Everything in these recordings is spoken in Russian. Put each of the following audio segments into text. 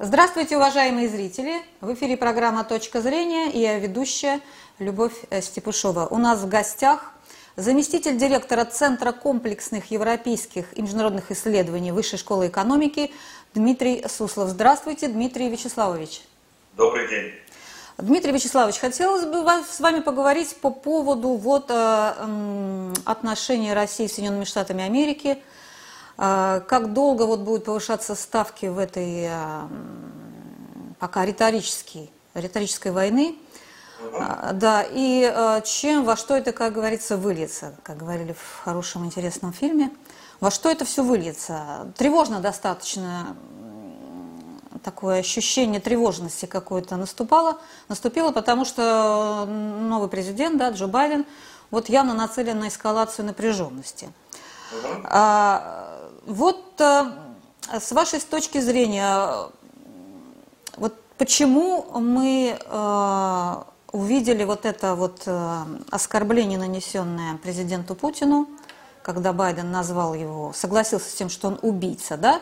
Здравствуйте, уважаемые зрители! В эфире программа «Точка зрения» и я ведущая Любовь э, Степушова. У нас в гостях заместитель директора Центра комплексных европейских и международных исследований Высшей школы экономики Дмитрий Суслов. Здравствуйте, Дмитрий Вячеславович. Добрый день. Дмитрий Вячеславович, хотелось бы с вами поговорить по поводу вот, э, отношений России с Соединенными Штатами Америки – как долго вот будут повышаться ставки в этой а, пока риторической, риторической войны? Uh-huh. Да, и чем, во что это, как говорится, выльется, как говорили в хорошем, интересном фильме, во что это все выльется? Тревожно достаточно, такое ощущение тревожности какое-то наступало, наступило, потому что новый президент, да, Джо Байден, вот явно нацелен на эскалацию напряженности. А, вот э, с вашей точки зрения, вот почему мы э, увидели вот это вот э, оскорбление, нанесенное президенту Путину, когда Байден назвал его, согласился с тем, что он убийца, да?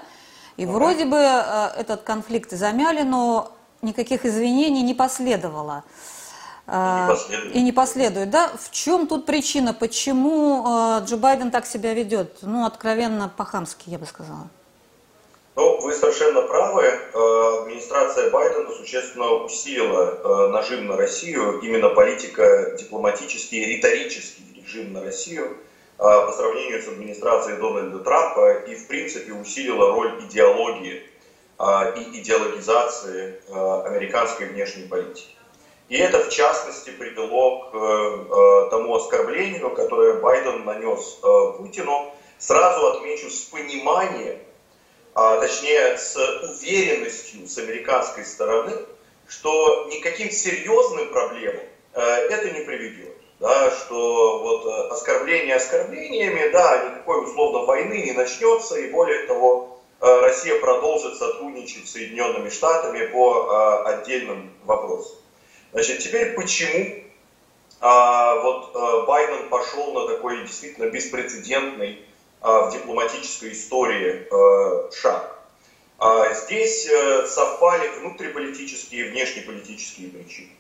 И вроде бы этот конфликт замяли, но никаких извинений не последовало. И не последует. Да? В чем тут причина? Почему э, Джо Байден так себя ведет? Ну, откровенно по-хамски, я бы сказала. Ну, вы совершенно правы. Э, администрация Байдена существенно усилила э, нажим на Россию, именно политика дипломатический риторический режим на Россию по сравнению с администрацией Дональда Трампа и, в принципе, усилила роль идеологии и идеологизации американской внешней политики. И это, в частности, привело к э, тому оскорблению, которое Байден нанес э, Путину. Сразу отмечу с пониманием, а, точнее с уверенностью с американской стороны, что никаким серьезным проблемам э, это не приведет. Да, что вот э, оскорбление оскорблениями, да, никакой условно войны не начнется, и более того, э, Россия продолжит сотрудничать с Соединенными Штатами по э, отдельным вопросам. Значит, теперь почему а, вот а, Байден пошел на такой действительно беспрецедентный а, в дипломатической истории а, шаг? А, здесь а, совпали внутриполитические и внешнеполитические причины.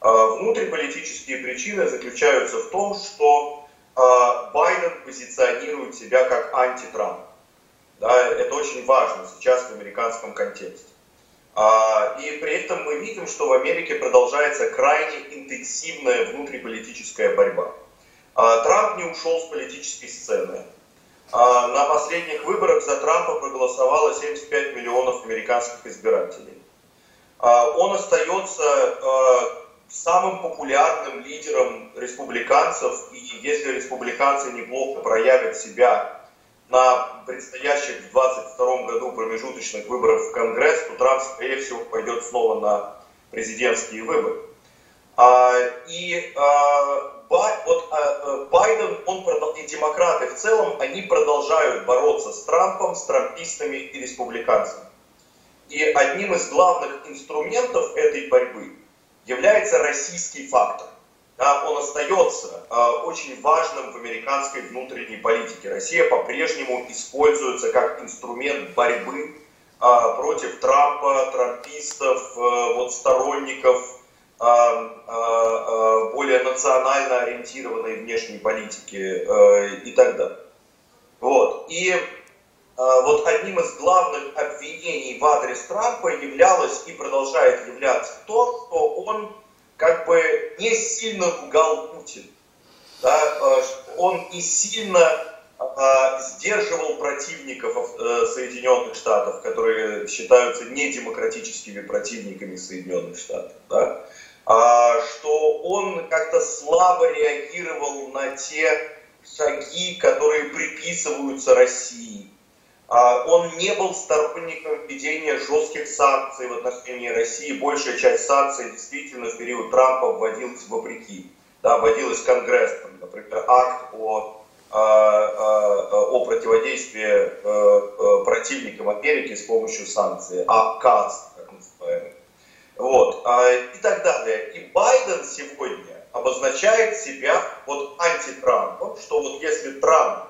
А, внутриполитические причины заключаются в том, что а, Байден позиционирует себя как антитрамп. Да, это очень важно сейчас в американском контексте. А, и при этом мы видим, что в Америке продолжается крайне интенсивная внутриполитическая борьба. А, Трамп не ушел с политической сцены. А, на последних выборах за Трампа проголосовало 75 миллионов американских избирателей. Он остается самым популярным лидером республиканцев, и если республиканцы неплохо проявят себя на предстоящих в 2022 году промежуточных выборах в Конгресс, то Трамп, скорее всего, пойдет снова на президентские выборы. А, и а, вот а, а, Байден, он и демократы в целом, они продолжают бороться с Трампом, с трампистами и республиканцами. И одним из главных инструментов этой борьбы является российский фактор да, он остается э, очень важным в американской внутренней политике. Россия по-прежнему используется как инструмент борьбы э, против Трампа, трампистов, э, вот сторонников э, э, более национально ориентированной внешней политики э, и так далее. Вот. И э, вот одним из главных обвинений в адрес Трампа являлось и продолжает являться то, что он как бы не сильно ругал Путин. Да, э, он не сильно а, сдерживал противников э, Соединенных Штатов, которые считаются недемократическими противниками Соединенных Штатов. Да? А, что он как-то слабо реагировал на те шаги, которые приписываются России. А, он не был сторонником введения жестких санкций в отношении России. Большая часть санкций действительно в период Трампа вводилась вопреки. Да, вводилась Конгрессом, например, акт о, а, а, о противодействии противникам Америки с помощью санкций, АКАС, как называемый. Вот, и так далее. И Байден сегодня обозначает себя вот антитрампом, что вот если Трамп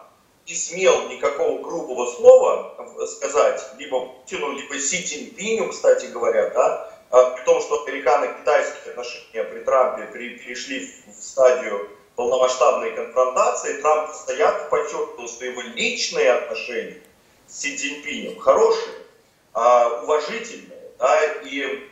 не смел никакого грубого слова сказать либо Путину, либо Си Цзиньпиню, кстати говоря, да, а, при том, что американо-китайские отношения при Трампе перешли в стадию полномасштабной конфронтации, Трамп постоянно подчеркнул, что его личные отношения с Си Цзиньпинем хорошие, а, уважительные, да, и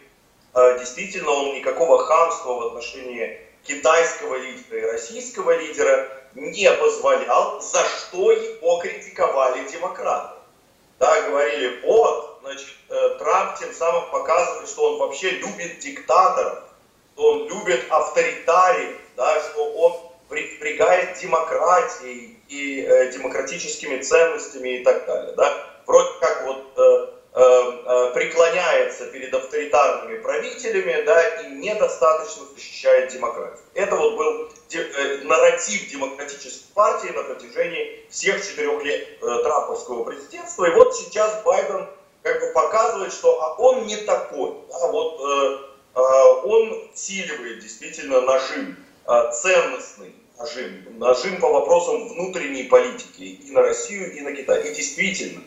а, действительно он никакого хамства в отношении китайского лидера и российского лидера не позволял, за что его критиковали демократы. Да, говорили, вот, значит, э, Трамп тем самым показывает, что он вообще любит диктаторов, что он любит авторитариев, да, что он пренебрегает демократией и э, демократическими ценностями и так далее. Да. Вроде как вот э, преклоняется перед авторитарными правителями да, и недостаточно защищает демократию. Это вот был де, э, нарратив демократической партии на протяжении всех четырех лет э, трамповского президентства. И вот сейчас Байден как бы показывает, что а он не такой. Да, вот, э, э, он усиливает действительно нажим, э, ценностный нажим, нажим по вопросам внутренней политики и на Россию, и на Китай. И действительно,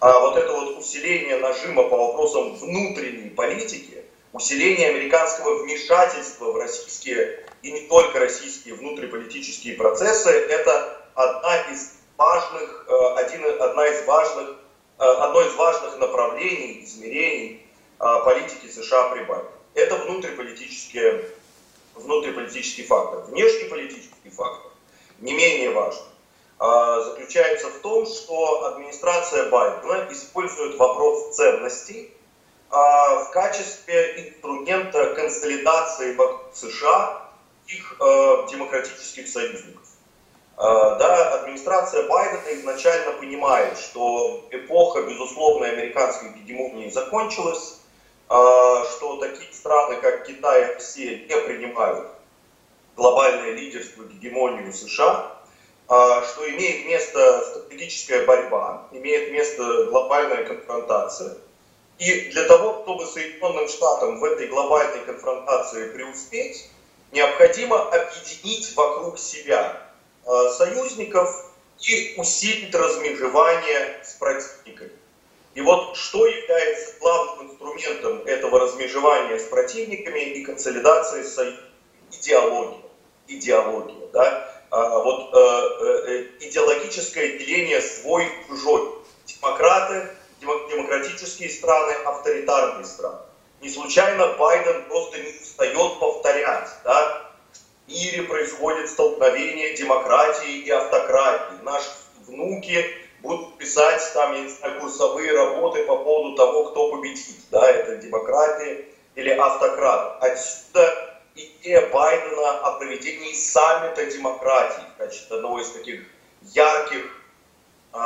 а вот это вот усиление нажима по вопросам внутренней политики, усиление американского вмешательства в российские и не только российские внутриполитические процессы, это одна из важных, э, один, одна из важных, э, одно из важных направлений, измерений э, политики США при Байдене. Это внутриполитические, внутриполитический фактор. Внешнеполитический фактор не менее важный. А, заключается в том, что администрация Байдена использует вопрос ценностей а, в качестве инструмента консолидации вокруг США их а, демократических союзников. Да, администрация Байдена изначально понимает, что эпоха безусловной американской гегемонии закончилась, что такие страны, как Китай и Россия, не принимают глобальное лидерство, гегемонию США, что имеет место стратегическая борьба, имеет место глобальная конфронтация. И для того, чтобы Соединенным Штатам в этой глобальной конфронтации преуспеть, необходимо объединить вокруг себя а, союзников и усилить размежевание с противниками. И вот что является главным инструментом этого размежевания с противниками и консолидации с идеологией. Идеология, да? А, вот э, э, идеологическое деление свой-чужой. Демократы, демократические страны, авторитарные страны. Не случайно Байден просто не устает повторять, да, в мире происходит столкновение демократии и автократии. Наши внуки будут писать там, я курсовые работы по поводу того, кто победит, да, это демократия или автократ. Отсюда идея Байдена о проведении саммита демократии в качестве одного из таких ярких э,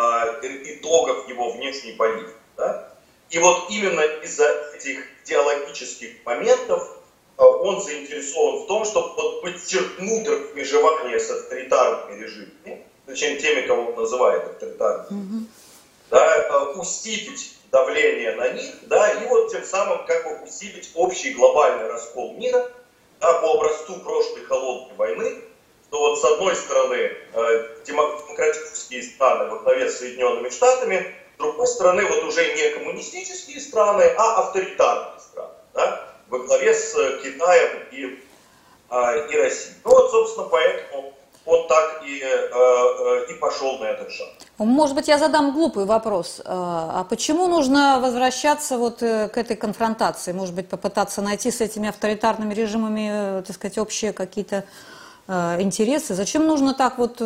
итогов его внешней политики. Да? И вот именно из-за этих идеологических моментов э, он заинтересован в том, чтобы вот подчеркнуть размежевание с авторитарными режимами, точнее теми, кого он называет авторитарными, mm-hmm. да, э, усилить давление на них, да, и вот тем самым как бы усилить общий глобальный раскол мира – да, по образцу прошлой холодной войны, что вот с одной стороны э, демократические страны во главе с Соединенными Штатами, с другой стороны вот уже не коммунистические страны, а авторитарные страны, да, во главе с Китаем и, э, и Россией. Ну вот, собственно, поэтому он так и, э, э, и пошел на этот шаг. Может быть, я задам глупый вопрос. Э, а почему нужно возвращаться вот к этой конфронтации? Может быть, попытаться найти с этими авторитарными режимами, так сказать, общие какие-то интересы? Зачем нужно так вот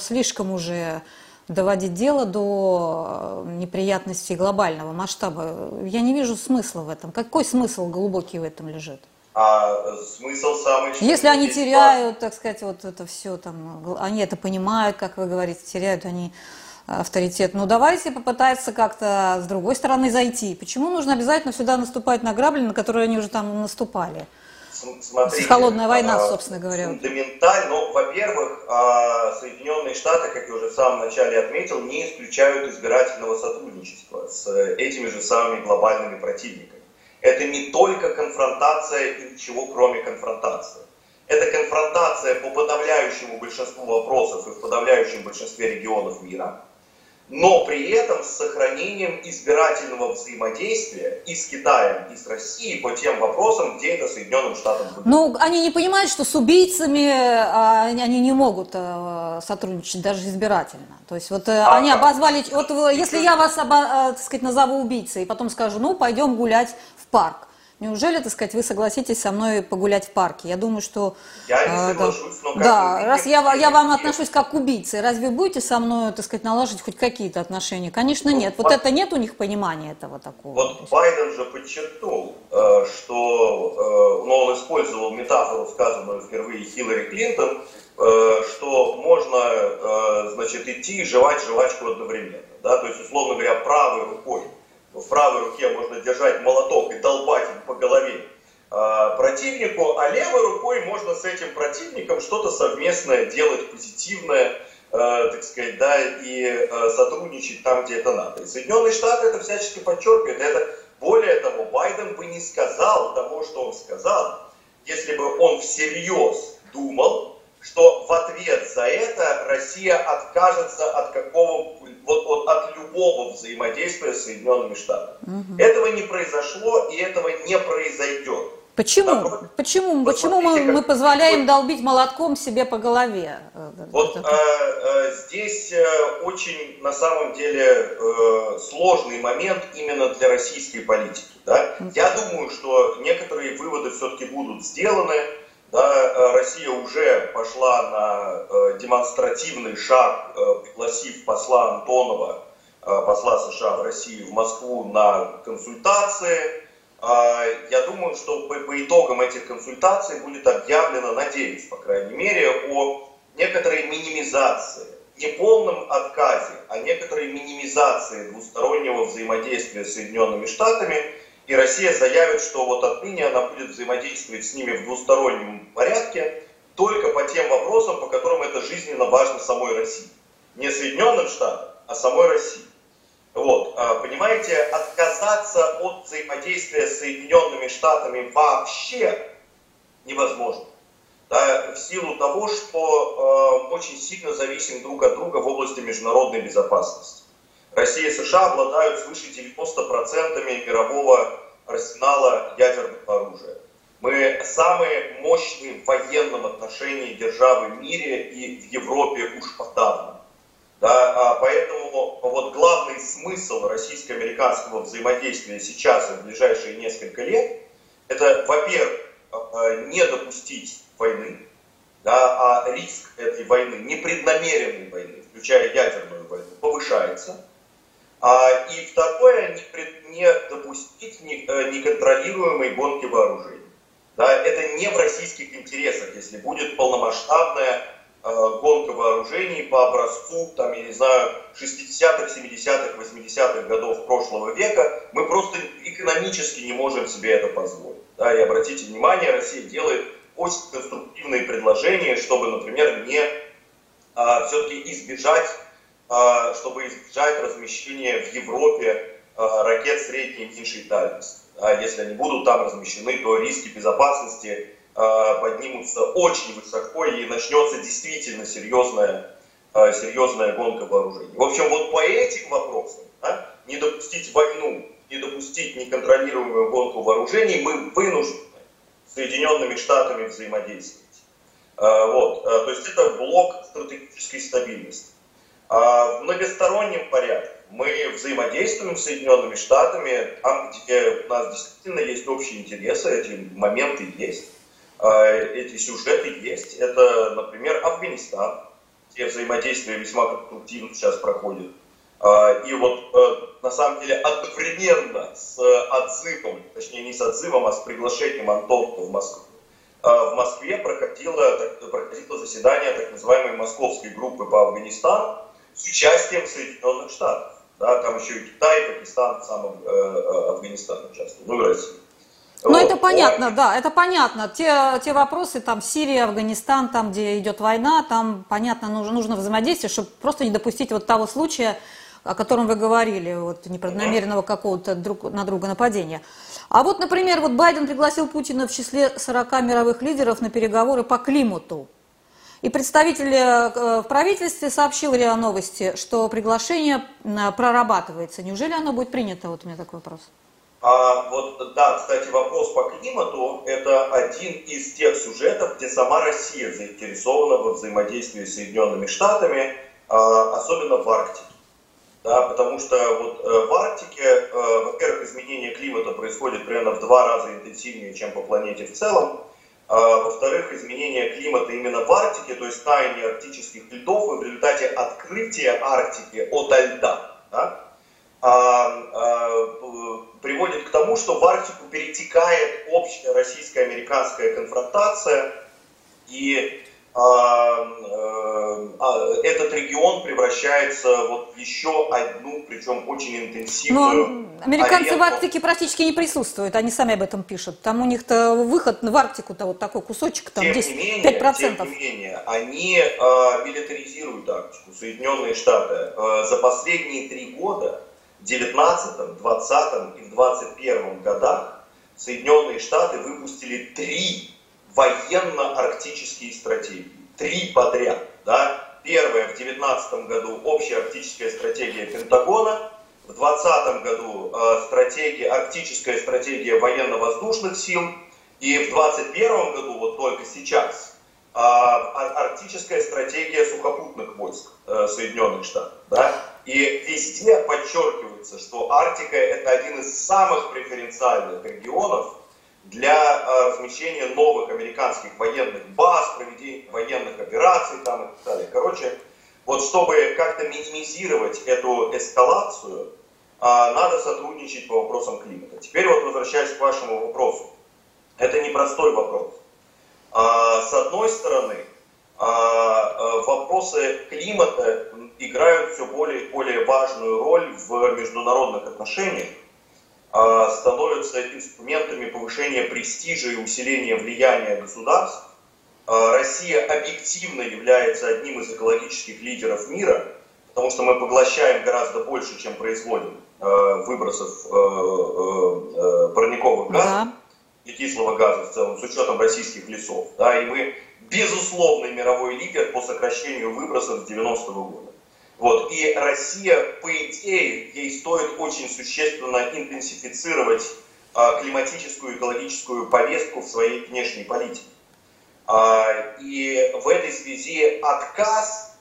слишком уже доводить дело до неприятностей глобального масштаба? Я не вижу смысла в этом. Какой смысл глубокий в этом лежит? А смысл самый... Если они теряют, так сказать, вот это все, там, они это понимают, как вы говорите, теряют они авторитет. Ну, давайте попытаться как-то с другой стороны зайти. Почему нужно обязательно сюда наступать на грабли, на которые они уже там наступали? Смотрите, Холодная война, а, собственно говоря. Фундаментально, ну, во-первых, а, Соединенные Штаты, как я уже в самом начале отметил, не исключают избирательного сотрудничества с этими же самыми глобальными противниками. Это не только конфронтация и ничего кроме конфронтации. Это конфронтация по подавляющему большинству вопросов и в подавляющем большинстве регионов мира но при этом с сохранением избирательного взаимодействия и с Китаем, и с Россией по тем вопросам, где это Соединенным Штатам выгодно. Ну, они не понимают, что с убийцами а, они не могут а, сотрудничать даже избирательно. То есть вот а, они обозвали, вот если я вас, так сказать, назову убийцей, и потом скажу, ну, пойдем гулять парк. Неужели, так сказать, вы согласитесь со мной погулять в парке? Я думаю, что... Я не э, соглашусь, но как Да, раз я, я вам отношусь как к убийце, разве будете со мной, так сказать, налаживать хоть какие-то отношения? Конечно, ну, нет. Вот по... это нет у них понимания этого такого. Вот Байден же подчеркнул, э, что э, ну, он использовал метафору, сказанную впервые Хиллари Клинтон, что можно, значит, идти и жевать жвачку одновременно. Да? То есть, условно говоря, правой рукой в правой руке можно держать молоток и долбать им по голове э, противнику, а левой рукой можно с этим противником что-то совместное делать, позитивное, э, так сказать, да, и э, сотрудничать там, где это надо. И Соединенные Штаты это всячески подчеркивают. Это, более того, Байден бы не сказал того, что он сказал, если бы он всерьез думал, что в ответ за это Россия откажется от какого вот, вот от любого взаимодействия с Соединенными Штатами. Угу. Этого не произошло и этого не произойдет. Почему? Напротив, Почему? Почему мы, мы позволяем долбить молотком себе по голове? Вот э, э, здесь э, очень на самом деле э, сложный момент именно для российской политики. Да? Я думаю, что некоторые выводы все-таки будут сделаны. Да, э, Россия уже пошла на э, демонстративный шаг, э, пригласив посла Антонова, посла США в Россию, в Москву на консультации. Я думаю, что по, по итогам этих консультаций будет объявлено, надеюсь, по крайней мере, о некоторой минимизации, не полном отказе, а некоторой минимизации двустороннего взаимодействия с Соединенными Штатами – и Россия заявит, что вот отныне она будет взаимодействовать с ними в двустороннем порядке только по тем вопросам, по которым это жизненно важно самой России. Не Соединенным Штатам, а самой России. Вот, а, понимаете, отказаться от взаимодействия с Соединенными Штатами вообще невозможно. Да, в силу того, что э, очень сильно зависим друг от друга в области международной безопасности. Россия и США обладают свыше 90% мирового арсенала ядерного оружия. Мы самые мощные в военном отношении державы в мире и в Европе уж подавно. Да, а поэтому вот главный смысл российско-американского взаимодействия сейчас и в ближайшие несколько лет, это, во-первых, а, не допустить войны, да, а риск этой войны, непреднамеренной войны, включая ядерную войну, повышается – а, и второе, не, пред, не допустить э, неконтролируемой гонки вооружений. Да, это не в российских интересах, если будет полномасштабная э, гонка вооружений по образцу, там, я не знаю, 60-х, 70-х, 80-х годов прошлого века, мы просто экономически не можем себе это позволить. Да, и обратите внимание, Россия делает очень конструктивные предложения, чтобы, например, не а, все-таки избежать чтобы избежать размещения в Европе а, ракет средней и меньшей дальности. Если они будут там размещены, то риски безопасности а, поднимутся очень высоко и начнется действительно серьезная, серьезная гонка вооружений. В общем, вот по этим вопросам, да, не допустить войну, не допустить неконтролируемую гонку вооружений, мы вынуждены Соединенными Штатами взаимодействовать. Вот. То есть это блок стратегической стабильности. А в многостороннем порядке мы взаимодействуем с Соединенными Штатами там, где у нас действительно есть общие интересы, эти моменты есть, а, эти сюжеты есть. Это, например, Афганистан, где взаимодействие весьма конструктивно сейчас проходит. А, и вот э, на самом деле одновременно с отзывом, точнее не с отзывом, а с приглашением Антонова в Москву, в Москве проходило, проходило заседание так называемой московской группы по Афганистану, с участием Соединенных Штатов. Да, там еще и Китай, Пакистан, сам э, э, Афганистан участвует, ну и Россия. Ну, вот. это понятно, вот. да, это понятно. Те, те вопросы, там, Сирия, Афганистан, там, где идет война, там, понятно, нужно, нужно взаимодействие, чтобы просто не допустить вот того случая, о котором вы говорили, вот, непреднамеренного какого-то друг на друга нападения. А вот, например, вот Байден пригласил Путина в числе 40 мировых лидеров на переговоры по климату. И представитель э, в правительстве сообщил РИА Новости, что приглашение прорабатывается. Неужели оно будет принято? Вот у меня такой вопрос. А, вот, да, кстати, вопрос по климату – это один из тех сюжетов, где сама Россия заинтересована во взаимодействии с Соединенными Штатами, а, особенно в Арктике. Да, потому что вот э, в Арктике, э, во-первых, изменение климата происходит примерно в два раза интенсивнее, чем по планете в целом. А, во-вторых, изменение климата именно в Арктике, то есть таяние арктических льдов, и в результате открытия Арктики от льда, да, а, а, приводит к тому, что в Арктику перетекает общая российско-американская конфронтация, и а, этот регион превращается вот в еще одну, причем очень интенсивную. Но американцы аренду. в Арктике практически не присутствуют, они сами об этом пишут. Там у них-то выход в Арктику-то вот такой кусочек, там тем 10, менее, 5%. Тем не менее, они э, милитаризируют Арктику, Соединенные Штаты. Э, за последние три года, в 19, 20 и в 21 годах, Соединенные Штаты выпустили три военно-арктические стратегии. Три подряд. Да? Первая в 2019 году общая арктическая стратегия Пентагона, в 2020 году э, стратегия, арктическая стратегия военно-воздушных сил, и в 2021 году, вот только сейчас, э, арктическая стратегия сухопутных войск э, Соединенных Штатов. Да? И везде подчеркивается, что Арктика это один из самых преференциальных регионов для э, размещения новых американских военных баз, проведения военных операций там и так далее. Короче, вот чтобы как-то минимизировать эту эскалацию, э, надо сотрудничать по вопросам климата. Теперь вот возвращаясь к вашему вопросу. Это непростой вопрос. Э, с одной стороны, вопросы климата играют все более и более важную роль в международных отношениях. А, становятся инструментами повышения престижа и усиления влияния государств. А, Россия объективно является одним из экологических лидеров мира, потому что мы поглощаем гораздо больше, чем производим а, выбросов парниковых газов да. и кислого газа в целом, с учетом российских лесов. Да, и мы безусловный мировой лидер по сокращению выбросов с 90-го года. Вот. И Россия, по идее, ей стоит очень существенно интенсифицировать а, климатическую, экологическую повестку в своей внешней политике. А, и в этой связи отказ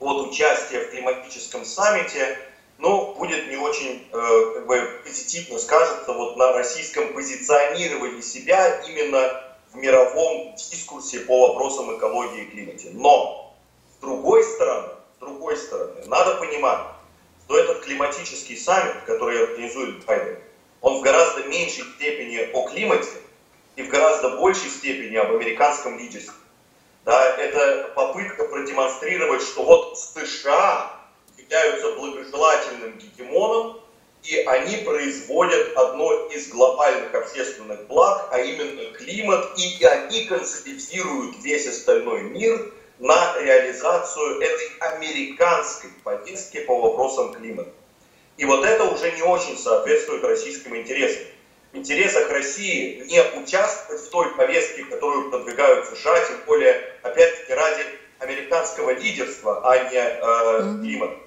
от участия в климатическом саммите ну, будет не очень э, как бы, позитивно скажется вот на российском позиционировании себя именно в мировом дискурсе по вопросам экологии и климата. Но, с другой стороны, с другой стороны, надо понимать, что этот климатический саммит, который организует Байден, он в гораздо меньшей степени о климате и в гораздо большей степени об американском лидерстве. Да, это попытка продемонстрировать, что вот США являются благожелательным гегемоном, и они производят одно из глобальных общественных благ, а именно климат, и они консолидируют весь остальной мир на реализацию этой американской повестки по вопросам климата. И вот это уже не очень соответствует российским интересам. В интересах России не участвовать в той повестке, которую продвигают США, тем более, опять-таки, ради американского лидерства, а не э, климата.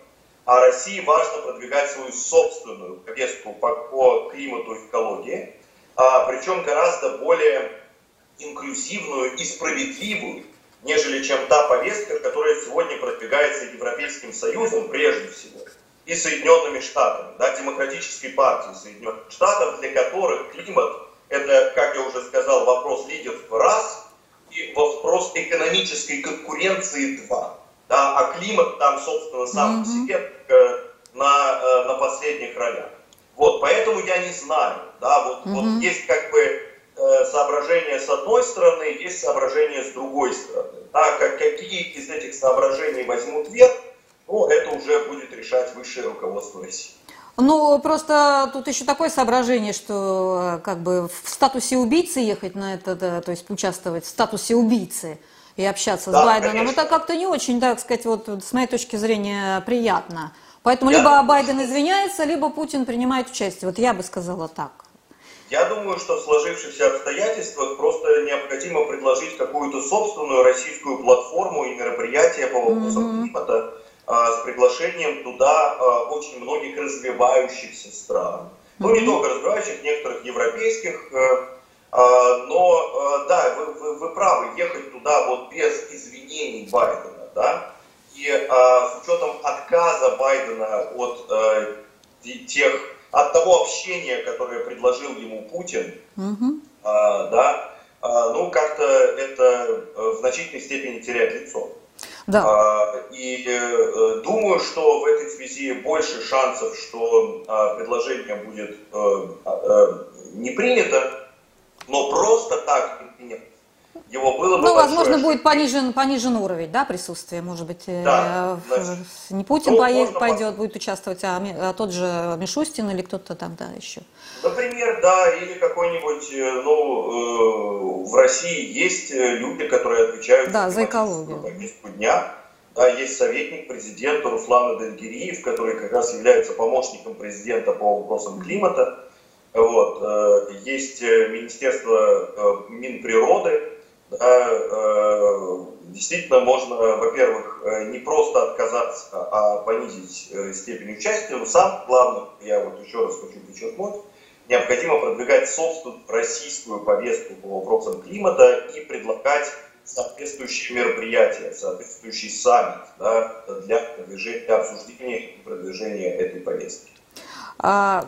А России важно продвигать свою собственную повестку по, по климату и экологии, а, причем гораздо более инклюзивную и справедливую, нежели чем та повестка, которая сегодня продвигается Европейским Союзом прежде всего и Соединенными Штатами, да, демократической партией Соединенных Штатов, для которых климат это, как я уже сказал, вопрос лидерства раз и вопрос экономической конкуренции два. Да, а климат там, собственно, сам mm-hmm. по себе э, на, э, на последних ролях. Вот, поэтому я не знаю, да, вот, mm-hmm. вот есть как бы соображения с одной стороны, есть соображения с другой стороны. А как, какие из этих соображений возьмут вверх, ну, это уже будет решать высшее руководство России. Ну, просто тут еще такое соображение, что э, как бы в статусе убийцы ехать на это, да, то есть участвовать в статусе убийцы и общаться да, с Байденом, конечно. это как-то не очень, так сказать, вот с моей точки зрения, приятно. Поэтому я либо Байден извиняется, либо Путин принимает участие. Вот я бы сказала так. Я думаю, что в сложившихся обстоятельствах просто необходимо предложить какую-то собственную российскую платформу и мероприятие по вопросам mm-hmm. климата а, с приглашением туда а, очень многих развивающихся стран. Mm-hmm. Ну, не только развивающих, некоторых европейских, э, а, но да, вы, вы, вы правы, ехать туда вот без извинений Байдена, да, и с учетом отказа Байдена от а, тех от того общения, которое предложил ему Путин, угу. а, да, а, ну как-то это э, в значительной степени теряет лицо. Да. А, и э, думаю, что в этой связи больше шансов, что а, предложение будет а, а, не принято, но просто так не принято его было бы Ну, возможно, будет понижен, понижен уровень, да, присутствия, может быть, э, да, значит, не Путин поедет, пойдет, будет участвовать, а, а тот же Мишустин или кто-то там, да, еще. Например, да, или какой-нибудь, э, ну, э, в России есть люди, которые отвечают да, за экологию. повестку дня. Да, есть советник президента Руслан Дельгириев, который как раз является помощником президента по вопросам климата. Вот. Есть Министерство Минприроды, Э, действительно можно, во-первых, э, не просто отказаться, а понизить э, степень участия, но самое главное, я вот еще раз хочу подчеркнуть, необходимо продвигать собственную российскую повестку по вопросам климата и предлагать соответствующие мероприятия, соответствующий саммит да, для продвижения, для обсуждения и продвижения этой повестки. А,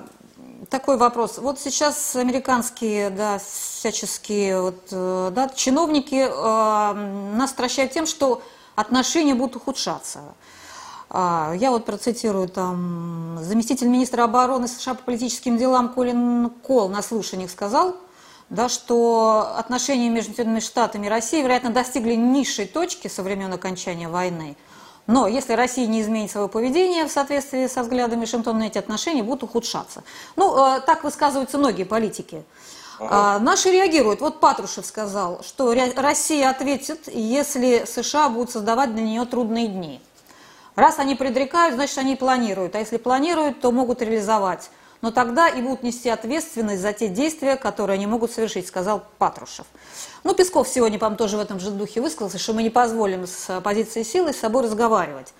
такой вопрос. Вот сейчас американские, да, всяческие вот, э, да, чиновники э, нас стращают тем, что отношения будут ухудшаться. А, я вот процитирую там заместитель министра обороны США по политическим делам Колин Кол на слушаниях сказал, да, что отношения между Соединенными Штатами и Россией, вероятно, достигли низшей точки со времен окончания войны. Но если Россия не изменит свое поведение в соответствии со взглядами Вашингтона, эти отношения будут ухудшаться. Ну, э, так высказываются многие политики. А, наши реагируют. Вот Патрушев сказал, что Россия ответит, если США будут создавать для нее трудные дни. Раз они предрекают, значит, они планируют. А если планируют, то могут реализовать. Но тогда и будут нести ответственность за те действия, которые они могут совершить, сказал Патрушев. Ну, Песков сегодня, по-моему, тоже в этом же духе высказался, что мы не позволим с позиции силы с собой разговаривать.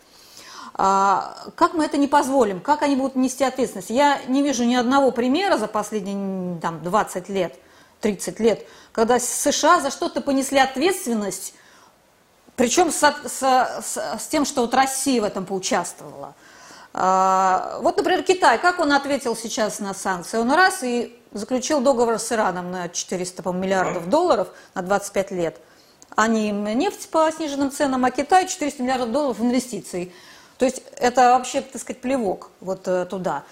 А, как мы это не позволим? Как они будут нести ответственность? Я не вижу ни одного примера за последние там, 20 лет, 30 лет, когда США за что-то понесли ответственность, причем с, с, с, с тем, что вот Россия в этом поучаствовала. А, вот, например, Китай, как он ответил сейчас на санкции? Он раз и заключил договор с Ираном на 400 миллиардов долларов на 25 лет. Они им нефть по сниженным ценам, а Китай 400 миллиардов долларов инвестиций. То есть это вообще, так сказать, плевок вот э, туда.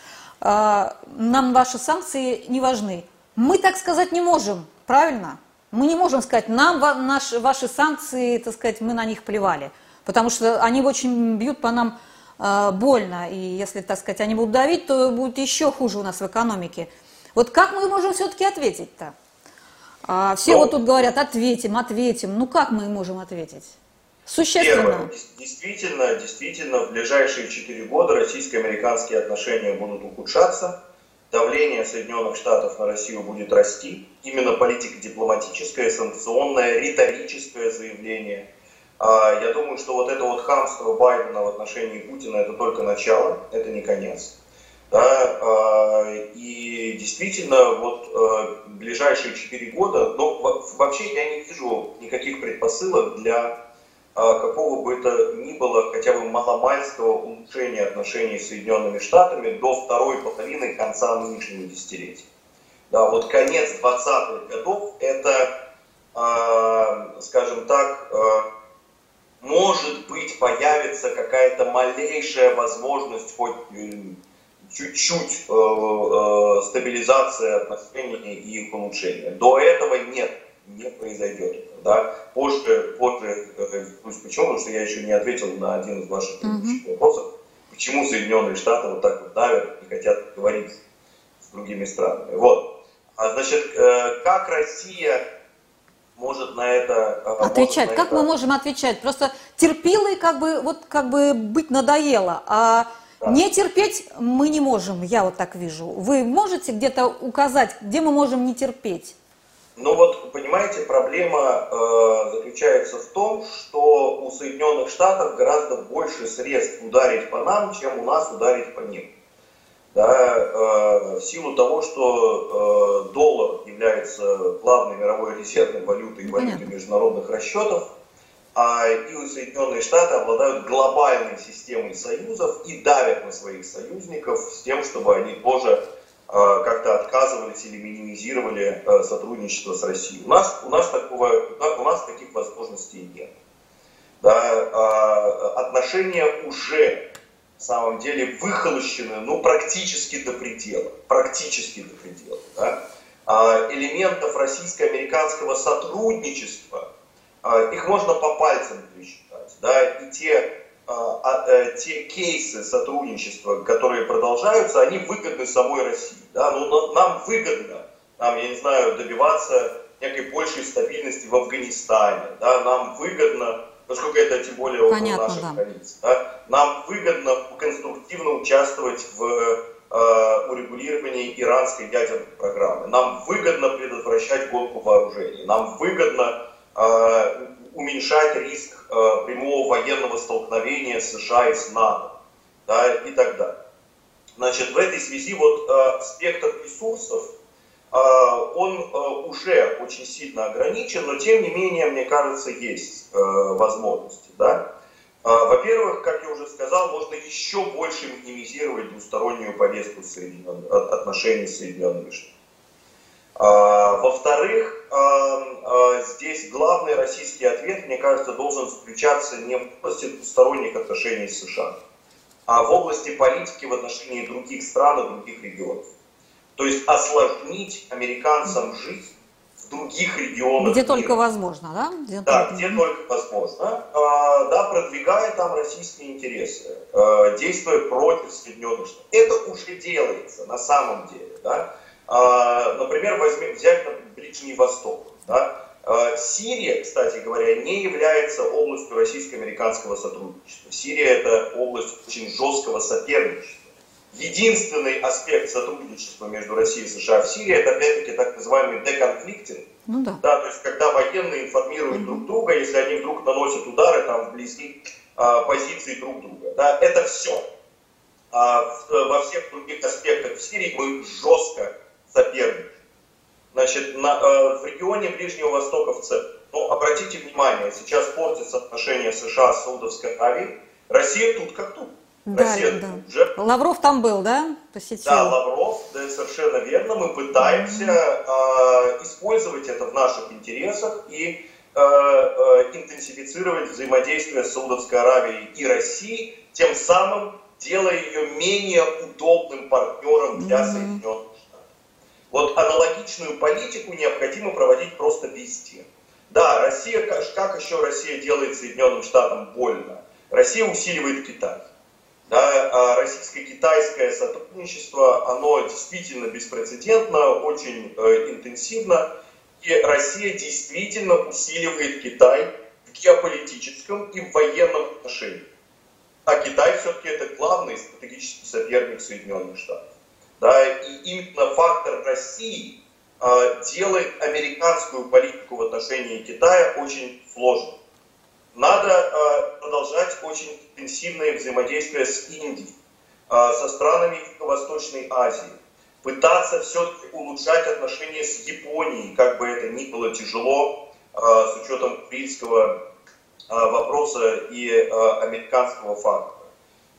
А, нам ваши санкции не важны. Мы так сказать не можем, правильно? Мы не можем сказать, нам наши, ваши санкции, так сказать, мы на них плевали. Потому что они очень бьют по нам больно. И если, так сказать, они будут давить, то будет еще хуже у нас в экономике. Вот как мы можем все-таки ответить-то? А, все ну, вот тут говорят, ответим, ответим. Ну как мы можем ответить? Существенно. Первое. Действительно, действительно, в ближайшие четыре года российско-американские отношения будут ухудшаться. Давление Соединенных Штатов на Россию будет расти. Именно политика дипломатическое, санкционное, риторическое заявление. А, я думаю, что вот это вот хамство Байдена в отношении Путина это только начало, это не конец. Да, а, и действительно, вот а, ближайшие четыре года, но вообще я не вижу никаких предпосылок для какого бы это ни было хотя бы маломальского улучшения отношений с Соединенными Штатами до второй половины конца нынешнего десятилетия. Да, вот конец 20-х годов это, скажем так, может быть появится какая-то малейшая возможность хоть чуть-чуть э, э, стабилизации отношений и их улучшения. До этого нет, не произойдет. Да? Позже, позже э, почему? Потому что я еще не ответил на один из ваших mm-hmm. вопросов. Почему Соединенные Штаты вот так вот давят и хотят говорить с другими странами. Вот. А значит, э, как Россия может на это э, отвечать? Как это... мы можем отвечать? Просто терпилой как бы вот как бы быть надоело, а Да. Не терпеть мы не можем, я вот так вижу. Вы можете где-то указать, где мы можем не терпеть? Ну вот, понимаете, проблема э, заключается в том, что у Соединенных Штатов гораздо больше средств ударить по нам, чем у нас ударить по ним. Да, э, в силу того, что э, доллар является главной мировой резервной валютой и валютой международных расчетов, а и Соединенные Штаты обладают глобальной системой союзов и давят на своих союзников с тем, чтобы они тоже э, как-то отказывались или минимизировали э, сотрудничество с Россией. У нас, у нас, такого, у нас таких возможностей нет. Да, а, отношения уже самом деле выхолощены ну, практически до предела. Практически до предела. Да? А, элементов российско-американского сотрудничества – а, их можно по пальцам пересчитать. Да, и те, а, э, те кейсы сотрудничества, которые продолжаются, они выгодны самой России. Да? Ну, нам выгодно, нам, я не знаю, добиваться некой большей стабильности в Афганистане. Да? Нам выгодно, поскольку это тем более около Понятно, наших да. границ, да? нам выгодно конструктивно участвовать в э, урегулировании иранской ядерной программы. Нам выгодно предотвращать гонку вооружений. Нам выгодно Э, уменьшать риск э, прямого военного столкновения США и с НАТО да, и так далее. Значит, в этой связи вот э, спектр ресурсов, он уже очень сильно ограничен, но тем не менее, мне кажется, есть возможности. Да? Во-первых, как я уже сказал, можно еще больше минимизировать двустороннюю повестку отношений с Соединенными Штатами. Во-вторых, а, здесь главный российский ответ, мне кажется, должен заключаться не в области двусторонних отношений с США, а в области политики в отношении других стран и других регионов. То есть осложнить американцам жизнь в других регионах. Где мира. только возможно, да? Где да, только... где только возможно, да, продвигая там российские интересы, действуя против Соединенных Штатов. Это уже делается на самом деле, да. А, например, возьми, взять Ближний Восток. Да? А, Сирия, кстати говоря, не является областью российско-американского сотрудничества. Сирия – это область очень жесткого соперничества. Единственный аспект сотрудничества между Россией и США в Сирии – это, опять-таки, так называемый деконфликтинг. Ну, да. Да, то есть, когда военные информируют mm-hmm. друг друга, если они вдруг наносят удары там, вблизи а, позиций друг друга. Да, это все. А в, во всех других аспектах в Сирии мы жестко соперничать. Значит, на, э, в регионе Ближнего Востока в целом. Ну, обратите внимание, сейчас портятся отношения США с Саудовской Аравией. Россия тут как тут. Да, Россия да. тут же. Лавров там был, да? Посетил. Да, Лавров, да, совершенно верно. Мы пытаемся э, использовать это в наших интересах и э, э, интенсифицировать взаимодействие с Саудовской Аравией и Россией, тем самым делая ее менее удобным партнером для mm-hmm. Соединенных вот аналогичную политику необходимо проводить просто везде. Да, Россия, как еще Россия делает Соединенным Штатам больно? Россия усиливает Китай. Да, а российско-китайское сотрудничество, оно действительно беспрецедентно, очень э, интенсивно, и Россия действительно усиливает Китай в геополитическом и в военном отношении. А Китай все-таки это главный стратегический соперник Соединенных Штатов. Да, и именно фактор России э, делает американскую политику в отношении Китая очень сложной. Надо э, продолжать очень интенсивное взаимодействие с Индией, э, со странами Юго-Восточной Азии, пытаться все-таки улучшать отношения с Японией, как бы это ни было тяжело, э, с учетом курильского э, вопроса и американского фактора.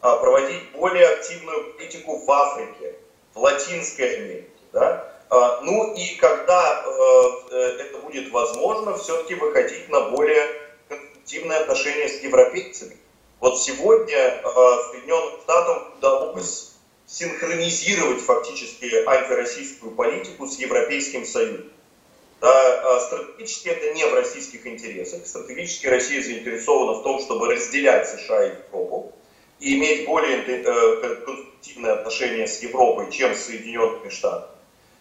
Проводить более активную политику в Африке, в Латинской Америке. Да? А, ну и когда э, это будет возможно, все-таки выходить на более конструктивные отношения с европейцами. Вот сегодня э, Соединенным Штатам удалось синхронизировать фактически антироссийскую политику с Европейским Союзом. Да, а стратегически это не в российских интересах. Стратегически Россия заинтересована в том, чтобы разделять США и Европу и иметь более э, конструктивные отношения с Европой, чем с Соединенными Штатами.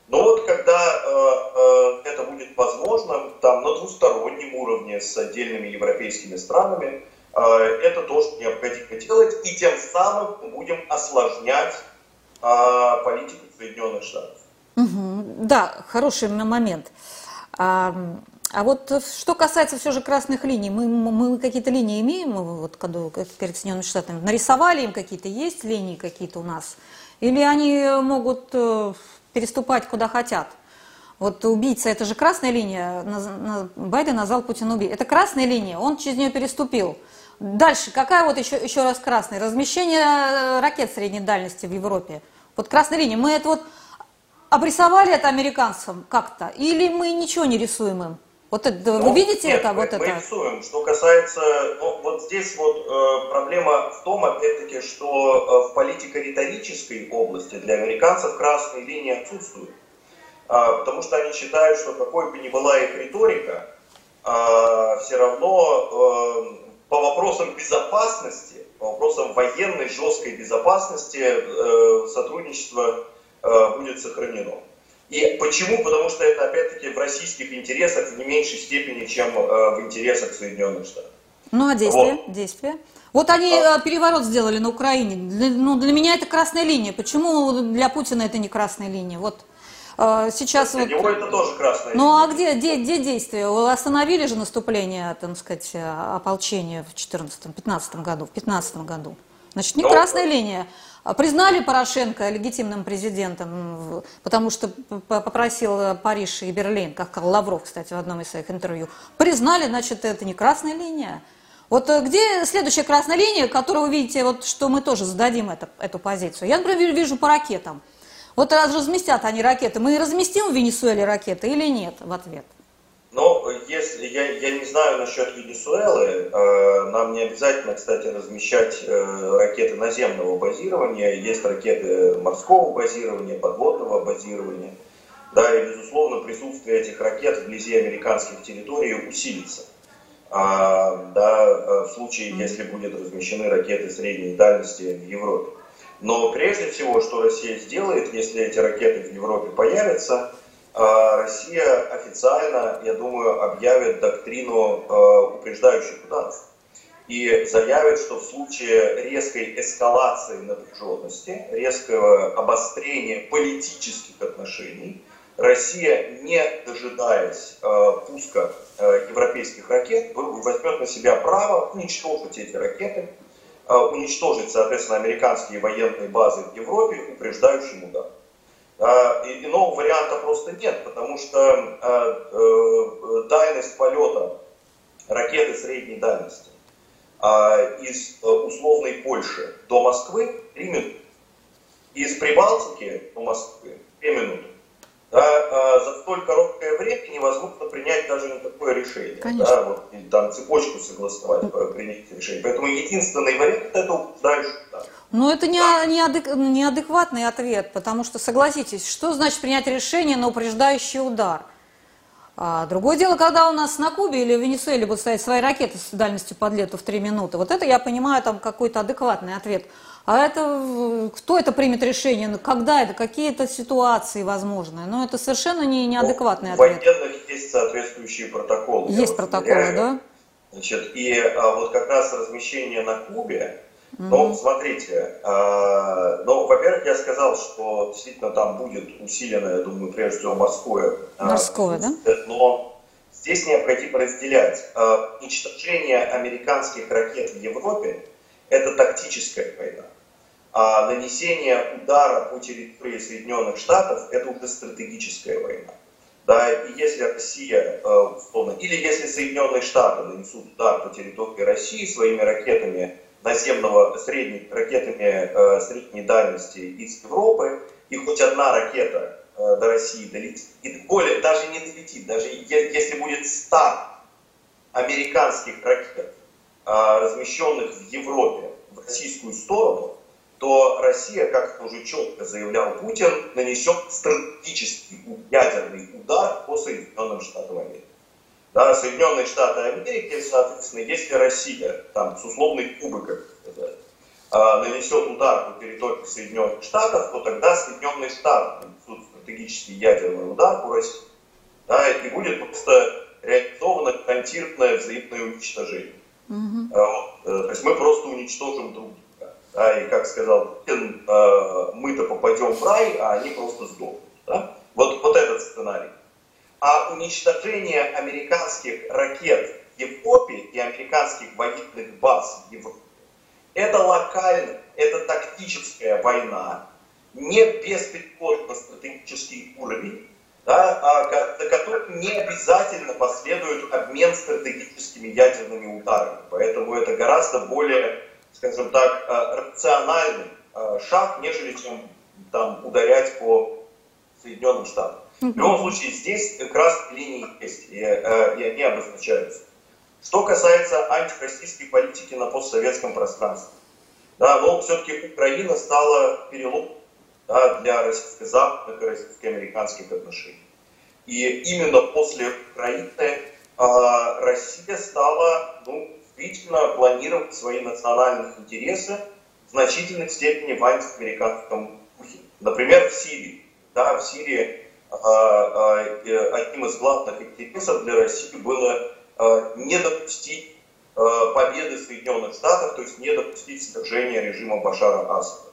Но вот когда э, э, это будет возможно, там на двустороннем уровне с отдельными европейскими странами, э, это то, что необходимо делать, и тем самым мы будем осложнять политику Соединенных Штатов. Угу. Да, хороший момент. А, а вот что касается все же красных линий, мы, мы какие-то линии имеем вот, когда, перед Соединенными Штатами? Нарисовали им какие-то, есть линии какие-то у нас? Или они могут э, переступать куда хотят? Вот убийца, это же красная линия, Байден назвал Путина убийцей. Это красная линия, он через нее переступил. Дальше, какая вот еще, еще раз красная? Размещение э, ракет средней дальности в Европе. Вот красная линия. Мы это вот обрисовали это американцам как-то? Или мы ничего не рисуем им? Вот это, ну, вы видите нет, это? Мы, вот мы это? рисуем. Что касается, ну, вот здесь вот э, проблема в том, опять-таки, что э, в политико-риторической области для американцев красные линии отсутствуют. Э, потому что они считают, что какой бы ни была их риторика, э, все равно э, по вопросам безопасности, по вопросам военной жесткой безопасности э, сотрудничество э, будет сохранено. И почему? Потому что это опять-таки в российских интересах в не меньшей степени, чем э, в интересах Соединенных Штатов. Ну а действия? Вот. действия? Вот они а? переворот сделали на Украине. Для, ну, для меня это красная линия. Почему для Путина это не красная линия? Вот сейчас Для вот... него это тоже красная Ну а где, где, где действия? Остановили же наступление, так сказать, ополчения в 2014-2015 году, в 2015 году. Значит, не Но... Красная линия. А признали Порошенко легитимным президентом, потому что попросил Париж и Берлин, как сказал Лавров, кстати, в одном из своих интервью. Признали, значит, это не красная линия. Вот э, где следующая красная линия, которую вы видите, вот, что мы тоже зададим это, эту позицию? Я, например, вижу по ракетам. Вот раз разместят они ракеты, мы разместим в Венесуэле ракеты или нет в ответ? Но если я, я не знаю насчет Венесуэлы, э, нам не обязательно, кстати, размещать э, ракеты наземного базирования. Есть ракеты морского базирования, подводного базирования. Да, и, безусловно, присутствие этих ракет вблизи американских территорий усилится. А, да, э, в случае, если будут размещены ракеты средней дальности в Европе. Но прежде всего, что Россия сделает, если эти ракеты в Европе появятся, Россия официально, я думаю, объявит доктрину а, упреждающих ударов и заявит, что в случае резкой эскалации напряженности, резкого обострения политических отношений, Россия, не дожидаясь э, пуска европейских ракет, возьмет на себя право уничтожить эти ракеты, уничтожить, соответственно, американские военные базы в Европе упреждающим ударом. А, иного варианта просто нет, потому что а, э, дальность полета ракеты средней дальности а, из э, условной Польши до Москвы 3 минуты. Из Прибалтики до Москвы 2 минуты. Да, за столь короткое время невозможно принять даже никакое решение. Конечно. Да, вот, там цепочку согласовать, принять решение. Поэтому единственный вариант это упреждающий удар. Но это не, не адек, неадекватный ответ, потому что, согласитесь, что значит принять решение на упреждающий удар? А другое дело, когда у нас на Кубе или в Венесуэле будут стоять свои ракеты с дальностью подлета в 3 минуты. Вот это я понимаю, там какой-то адекватный ответ. А это, кто это примет решение, когда это, какие это ситуации возможны? Но это совершенно не, неадекватный ну, ответ. У военных есть соответствующие протоколы. Есть протоколы, да? Значит, и а, вот как раз размещение на Кубе, ну, смотрите, э, ну, во-первых, я сказал, что действительно там будет усилено, я думаю, прежде всего морское. Э, морское, да? Но здесь необходимо разделять. Э, уничтожение американских ракет в Европе – это тактическая война. А нанесение удара по территории Соединенных Штатов – это уже стратегическая война. Да, и если Россия, условно, или если Соединенные Штаты нанесут удар по территории России своими ракетами наземного средней, ракетами э, средней дальности из Европы, и хоть одна ракета э, до России долетит, и более, даже не долетит, даже если будет 100 американских ракет, э, размещенных в Европе в российскую сторону, то Россия, как уже четко заявлял Путин, нанесет стратегический ядерный удар по Соединенным Штатам Америки да, Соединенные Штаты Америки, соответственно, если Россия, там, с условной кубы, как сказать, а, нанесет удар по территории Соединенных Штатов, то тогда Соединенные Штаты нанесут стратегический ядерный удар по России. Да, и будет просто реализовано гарантированное взаимное уничтожение. Угу. То есть мы просто уничтожим друг друга. Да, и как сказал Путин, мы-то попадем в рай, а они просто сдохнут. Да? Вот, вот этот сценарий. А уничтожение американских ракет в Европе и американских военных баз в Европе это локально, это тактическая война, не беспереходно стратегический уровень, да, а, за которым не обязательно последует обмен стратегическими ядерными ударами. Поэтому это гораздо более, скажем так, а, рациональный а, шаг, нежели чем там ударять по Соединенным Штатам. В любом случае, здесь красные линии есть, и, и они обозначаются. Что касается антироссийской политики на постсоветском пространстве, да, но все-таки Украина стала перелом да, для российско-западных и российско-американских отношений. И именно после Украины э, Россия стала ну, действительно планировать свои национальные интересы в значительной степени в антиамериканском духе. Например, в Сирии. Да, в Сирии э, э, одним из главных интересов для России было э, не допустить э, победы Соединенных Штатов, то есть не допустить свержения режима Башара Асада.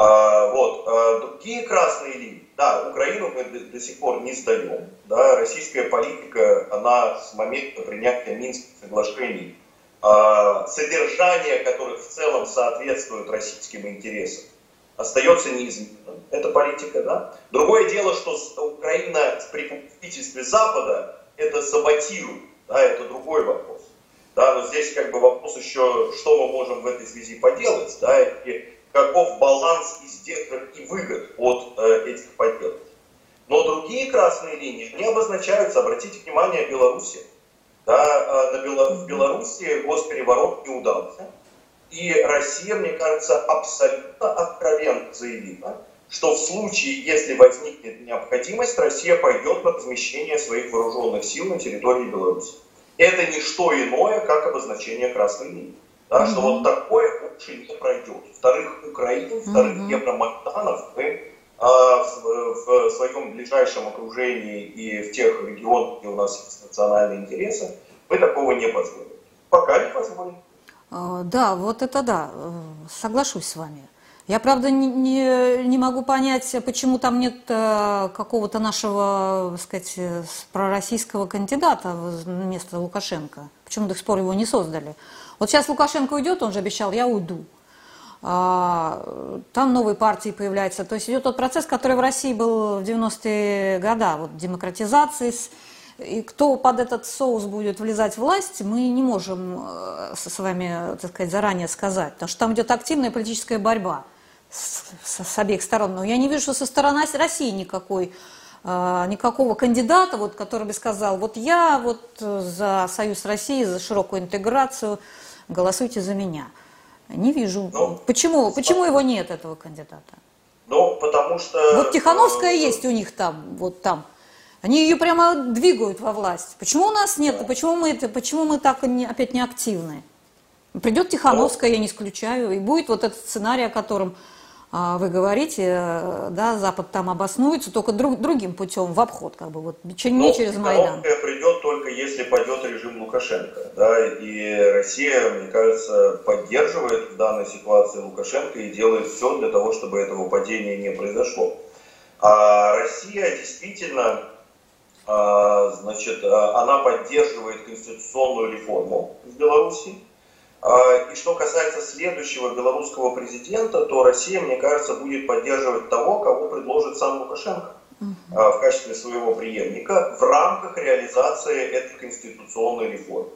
А, вот. Другие красные линии, да, Украину мы до, сих пор не сдаем. Да, российская политика, она с момента принятия Минских соглашений, содержание которых в целом соответствует российским интересам, остается неизменным. Это политика, да. Другое дело, что Украина при попустительстве Запада это саботирует, да, это другой вопрос. Да, но здесь как бы вопрос еще, что мы можем в этой связи поделать, да, и каков баланс издержек и выгод от э, этих поделок. Но другие красные линии, они обозначаются, обратите внимание, Беларуси. Да, э, на Бело, в Беларуси госпереворот не удался. И Россия, мне кажется, абсолютно откровенно заявила, что в случае, если возникнет необходимость, Россия пойдет на размещение своих вооруженных сил на территории Беларуси. Это не что иное, как обозначение красной линии. Да, mm-hmm. Что вот такое лучше не пройдет. Вторых Украин, вторых mm-hmm. Евромайданов мы а, в, в своем ближайшем окружении и в тех регионах, где у нас есть национальные интересы, мы такого не позволим. Пока не позволим. А, да, вот это да, э, соглашусь с вами. Я, правда, не, не, не могу понять, почему там нет э, какого-то нашего, так сказать, э, пророссийского кандидата вместо Лукашенко. Почему до сих пор его не создали? Вот сейчас Лукашенко уйдет, он же обещал, я уйду. А, там новые партии появляются. То есть идет тот процесс, который в России был в 90-е годы, вот демократизации. И кто под этот соус будет влезать в власть, мы не можем э, с вами, так сказать, заранее сказать. Потому что там идет активная политическая борьба с, с, с обеих сторон. Но я не вижу, со стороны России никакой а, никакого кандидата, вот, который бы сказал, вот я вот за Союз России, за широкую интеграцию, голосуйте за меня. Не вижу. Ну, почему, почему его нет, этого кандидата? Ну, потому что... Вот Тихановская э, есть у них там, вот там. Они ее прямо двигают во власть. Почему у нас нет? Почему мы, почему мы так не, опять не активны? Придет Тихановская, я не исключаю, и будет вот этот сценарий, о котором вы говорите, э, да, Запад там обоснуется только друг, другим путем, в обход, как бы, вот, не ну, через Майдан. придет только если пойдет режим Лукашенко, да, и Россия, мне кажется, поддерживает в данной ситуации Лукашенко и делает все для того, чтобы этого падения не произошло. А Россия действительно, а, значит, а, она поддерживает конституционную реформу в Беларуси, а, и что касается следующего белорусского президента, то Россия, мне кажется, будет поддерживать того, кого предложит сам Лукашенко а, в качестве своего преемника в рамках реализации этой конституционной реформы.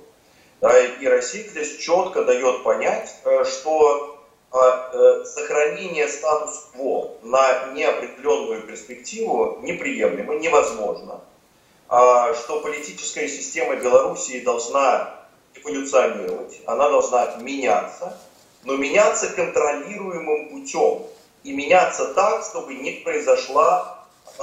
И Россия здесь четко дает понять, э, что а, э, сохранение статус-кво на неопределенную перспективу неприемлемо, невозможно, что политическая система Белоруссии должна эволюционировать, она должна меняться, но меняться контролируемым путем. И меняться так, чтобы не произошла э,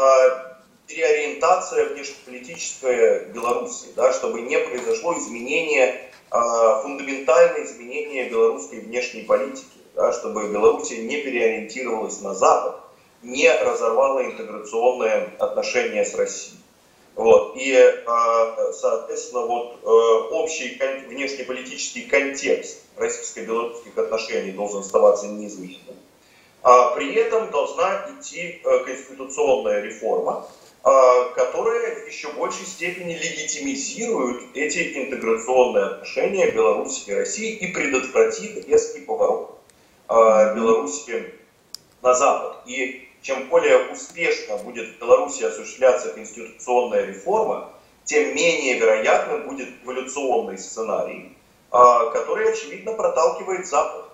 переориентация внешнеполитическая Беларуси, да, чтобы не произошло изменение, э, фундаментальное изменение белорусской внешней политики, да, чтобы Беларусь не переориентировалась на Запад, не разорвала интеграционные отношения с Россией. Вот. И, а, соответственно, вот э, общий внешнеполитический контекст российско-белорусских отношений должен оставаться неизменным. А при этом должна идти э, конституционная реформа, которая в еще большей степени легитимизирует эти интеграционные отношения Беларуси и России и предотвратит резкий поворот Беларуси на Запад. И чем более успешно будет в Беларуси осуществляться конституционная реформа, тем менее вероятным будет эволюционный сценарий, а, который, очевидно, проталкивает Запад.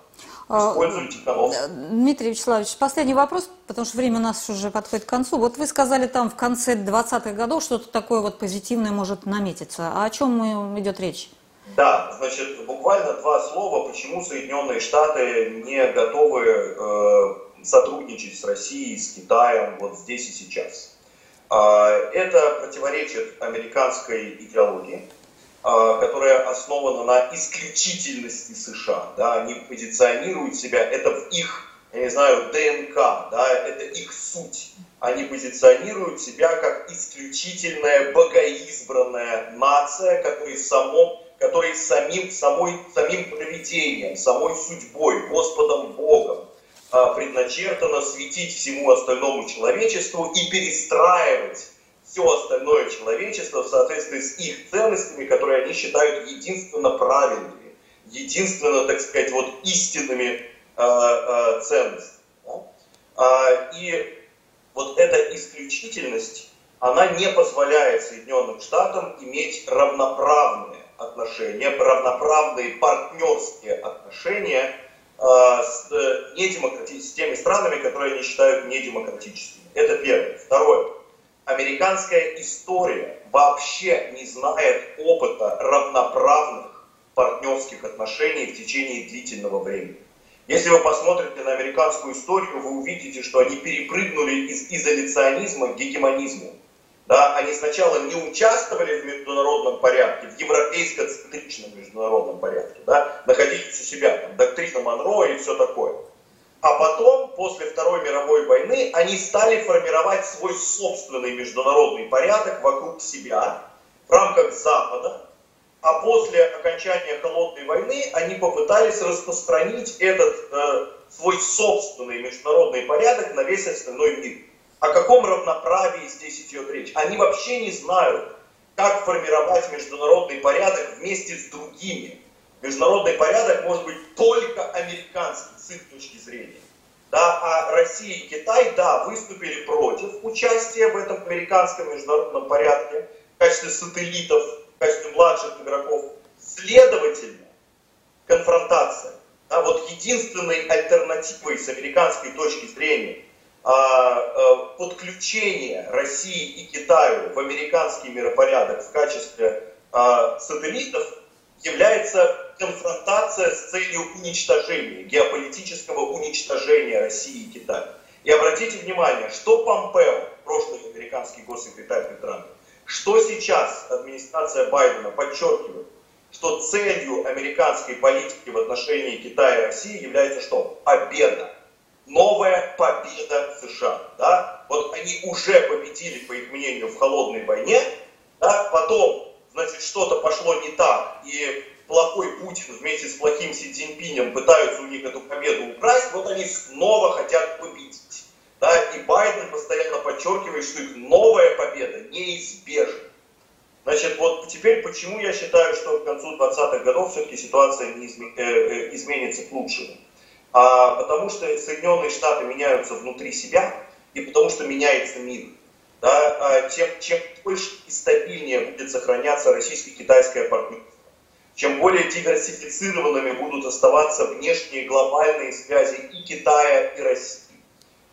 А, технологии. Дмитрий Вячеславович, последний вопрос, потому что время у нас уже подходит к концу. Вот вы сказали там в конце 20-х годов что-то такое вот позитивное может наметиться. А о чем идет речь? Да, значит, буквально два слова, почему Соединенные Штаты не готовы э, сотрудничать с Россией, с Китаем вот здесь и сейчас. А, это противоречит американской идеологии, а, которая основана на исключительности США. Да, они позиционируют себя, это в их, я не знаю, ДНК, да, это их суть. Они позиционируют себя как исключительная богоизбранная нация, которая само который самим, самой, самим проведением, самой судьбой, Господом Богом предначертано светить всему остальному человечеству и перестраивать все остальное человечество в соответствии с их ценностями, которые они считают единственно правильными, единственно, так сказать, вот истинными э, э, ценностями. Да? И вот эта исключительность, она не позволяет Соединенным Штатам иметь равноправные отношения, равноправные партнерские отношения а, с, э, недемократи... с теми странами, которые они считают недемократическими. Это первое. Второе. Американская история вообще не знает опыта равноправных партнерских отношений в течение длительного времени. Если вы посмотрите на американскую историю, вы увидите, что они перепрыгнули из изоляционизма к гегемонизму. Да, они сначала не участвовали в международном порядке, в европейско-центричном международном порядке, да, находились у себя, там, доктрина Монро и все такое. А потом, после Второй мировой войны, они стали формировать свой собственный международный порядок вокруг себя, в рамках Запада, а после окончания Холодной войны они попытались распространить этот э, свой собственный международный порядок на весь остальной мир. О каком равноправии здесь идет речь? Они вообще не знают, как формировать международный порядок вместе с другими. Международный порядок может быть только американский с их точки зрения. Да, а Россия и Китай, да, выступили против участия в этом американском международном порядке в качестве сателлитов, в качестве младших игроков. Следовательно, конфронтация. Да, вот единственной альтернативой с американской точки зрения подключение России и Китаю в американский миропорядок в качестве а, сателлитов является конфронтация с целью уничтожения, геополитического уничтожения России и Китая. И обратите внимание, что Помпео, прошлый американский госсекретарь Петра, что сейчас администрация Байдена подчеркивает, что целью американской политики в отношении Китая и России является что? Победа новая победа США. Да? Вот они уже победили, по их мнению, в холодной войне, да? потом, значит, что-то пошло не так, и плохой Путин вместе с плохим Си Цзиньпинем пытаются у них эту победу украсть, вот они снова хотят победить. Да? И Байден постоянно подчеркивает, что их новая победа неизбежна. Значит, вот теперь почему я считаю, что к концу 20-х годов все-таки ситуация не э, э, изменится к лучшему а, потому что Соединенные Штаты меняются внутри себя, и потому что меняется мир. Да, а, чем, чем больше и стабильнее будет сохраняться российско-китайское партнерство, чем более диверсифицированными будут оставаться внешние глобальные связи и Китая, и России,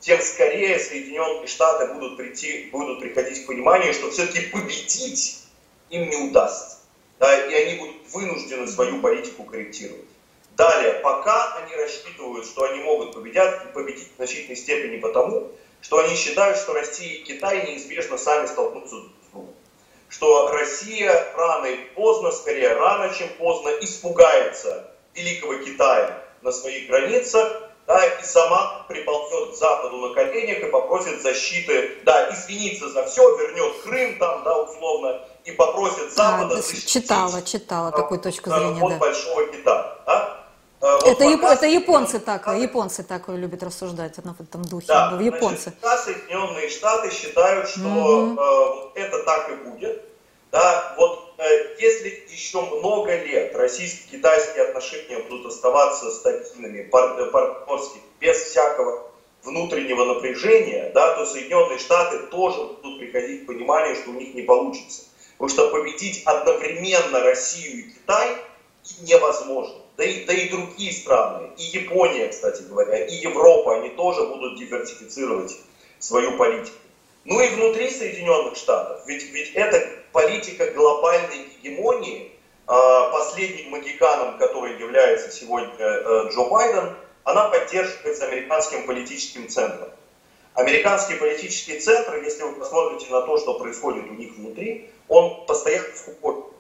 тем скорее Соединенные Штаты будут, прийти, будут приходить к пониманию, что все-таки победить им не удастся. Да, и они будут вынуждены свою политику корректировать. Далее, пока они рассчитывают, что они могут победить, победить в значительной степени потому, что они считают, что Россия и Китай неизбежно сами столкнутся друг с другом. Что Россия рано или поздно, скорее рано, чем поздно, испугается Великого Китая на своих границах да, и сама приползет к Западу на коленях и попросит защиты, да, извиниться за все, вернет Крым там, да, условно, и попросит Запада а, защитить. Читала, читала такую точку зрения, да. большого кита, да. Это, пока... это японцы так, да, японцы так любят рассуждать в этом духе, да, японцы. Значит, Соединенные Штаты считают, что mm-hmm. э, это так и будет. Да, вот э, если еще много лет российско-китайские отношения будут оставаться стабильными, пар, э, партнерскими, без всякого внутреннего напряжения, да, то Соединенные Штаты тоже будут приходить к пониманию, что у них не получится. Потому что победить одновременно Россию и Китай невозможно. Да и, да и другие страны, и Япония, кстати говоря, и Европа, они тоже будут диверсифицировать свою политику. Ну и внутри Соединенных Штатов, ведь, ведь это политика глобальной гегемонии, а, последним магиканом, который является сегодня э, Джо Байден, она поддерживается американским политическим центром. Американский политический центр, если вы посмотрите на то, что происходит у них внутри, он постоянно скупой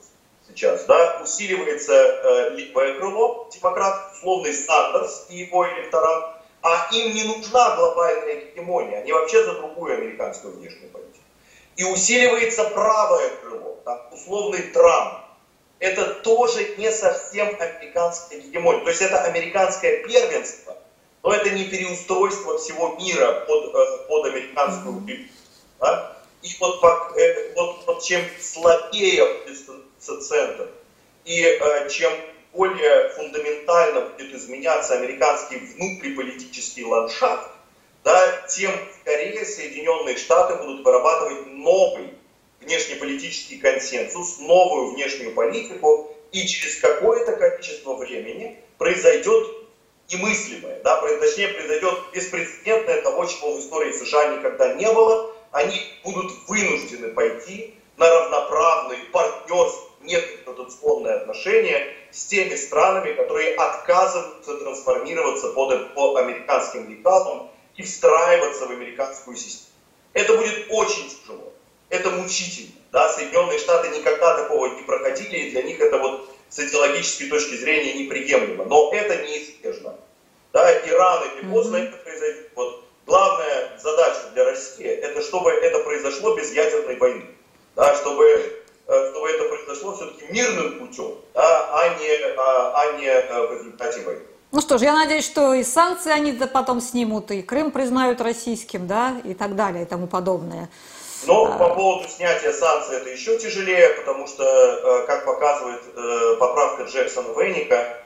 сейчас, да, усиливается э, левое крыло, демократ, условный Сандерс и его электорат, а им не нужна глобальная гегемония, они вообще за другую американскую внешнюю политику. И усиливается правое крыло, там, условный Трамп. Это тоже не совсем американская гегемония. То есть это американское первенство, но это не переустройство всего мира под, э, под американскую Да? И вот, э, вот, вот чем слабее центр, и э, чем более фундаментально будет изменяться американский внутриполитический ландшафт, да, тем скорее Соединенные Штаты будут вырабатывать новый внешнеполитический консенсус, новую внешнюю политику, и через какое-то количество времени произойдет немыслимое, да, точнее произойдет беспрецедентное того, чего в истории США никогда не было, они будут вынуждены пойти на равноправные партнерские неконституционные отношения с теми странами, которые отказываются трансформироваться под, по американским лекалам и встраиваться в американскую систему. Это будет очень тяжело, это мучительно. Да? Соединенные Штаты никогда такого не проходили, и для них это вот с идеологической точки зрения неприемлемо. Но это неизбежно. Да? И рано или поздно это произойдет. Вот главная задача для России, это чтобы это произошло без ядерной войны. Да? Чтобы Э, чтобы это произошло все-таки мирным путем, да, а не, а, а не э, в результате войны. Ну что ж, я надеюсь, что и санкции они потом снимут, и Крым признают российским, да, и так далее, и тому подобное. Но а... по поводу снятия санкций это еще тяжелее, потому что, э, как показывает поправка Джексона Венника,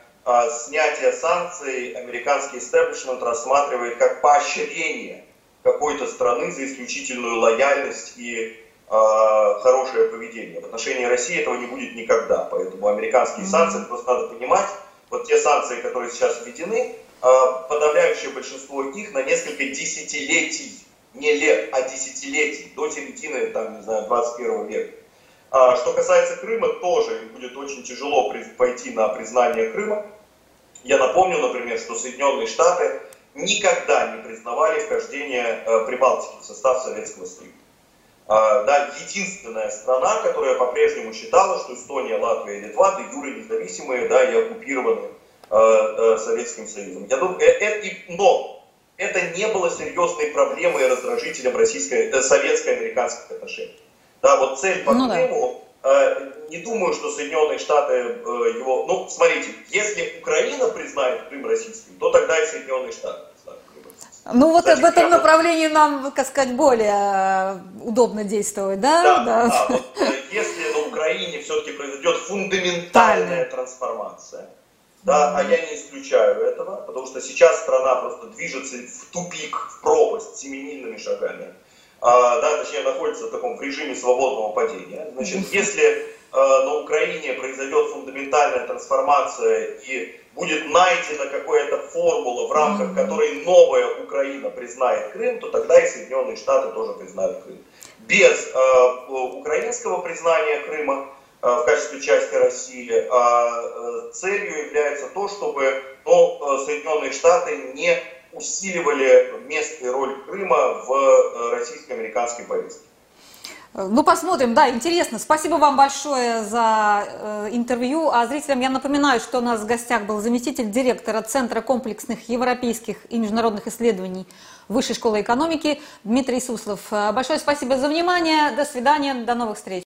снятие санкций американский истеблишмент рассматривает как поощрение какой-то страны за исключительную лояльность и э, хорошее поведение. В отношении России этого не будет никогда. Поэтому американские санкции, просто надо понимать, вот те санкции, которые сейчас введены, э, подавляющее большинство их на несколько десятилетий, не лет, а десятилетий, до середины, там, не знаю, 21 века. А, что касается Крыма, тоже им будет очень тяжело пойти на признание Крыма. Я напомню, например, что Соединенные Штаты никогда не признавали вхождение э, Прибалтики в состав Советского Союза. А, да, единственная страна, которая по-прежнему считала, что Эстония, Латвия и Литва де юры независимые да, и оккупированы э, э, Советским Союзом. Я думаю, э, э, но это не было серьезной проблемой и раздражителем российской, э, советско-американских отношений. Да, вот цель по ну, Крыму, да. не думаю, что Соединенные Штаты его... Ну, смотрите, если Украина признает Крым российским, то тогда и Соединенные Штаты. Ну вот в этом направлении нам, так сказать, более э, удобно действовать, да? Да, да. да. Вот, э, если на Украине все-таки произойдет фундаментальная трансформация, да, mm-hmm. а я не исключаю этого, потому что сейчас страна просто движется в тупик, в пропасть семимильными шагами, а, да, точнее находится в таком в режиме свободного падения. Значит, mm-hmm. если а, на Украине произойдет фундаментальная трансформация и будет найдена какая-то формула, в рамках которой новая Украина признает Крым, то тогда и Соединенные Штаты тоже признают Крым. Без э, украинского признания Крыма э, в качестве части России э, целью является то, чтобы ну, Соединенные Штаты не усиливали место и роль Крыма в российско-американской повестке. Ну, посмотрим, да, интересно. Спасибо вам большое за э, интервью. А зрителям я напоминаю, что у нас в гостях был заместитель директора Центра комплексных европейских и международных исследований Высшей школы экономики Дмитрий Суслов. Большое спасибо за внимание. До свидания, до новых встреч.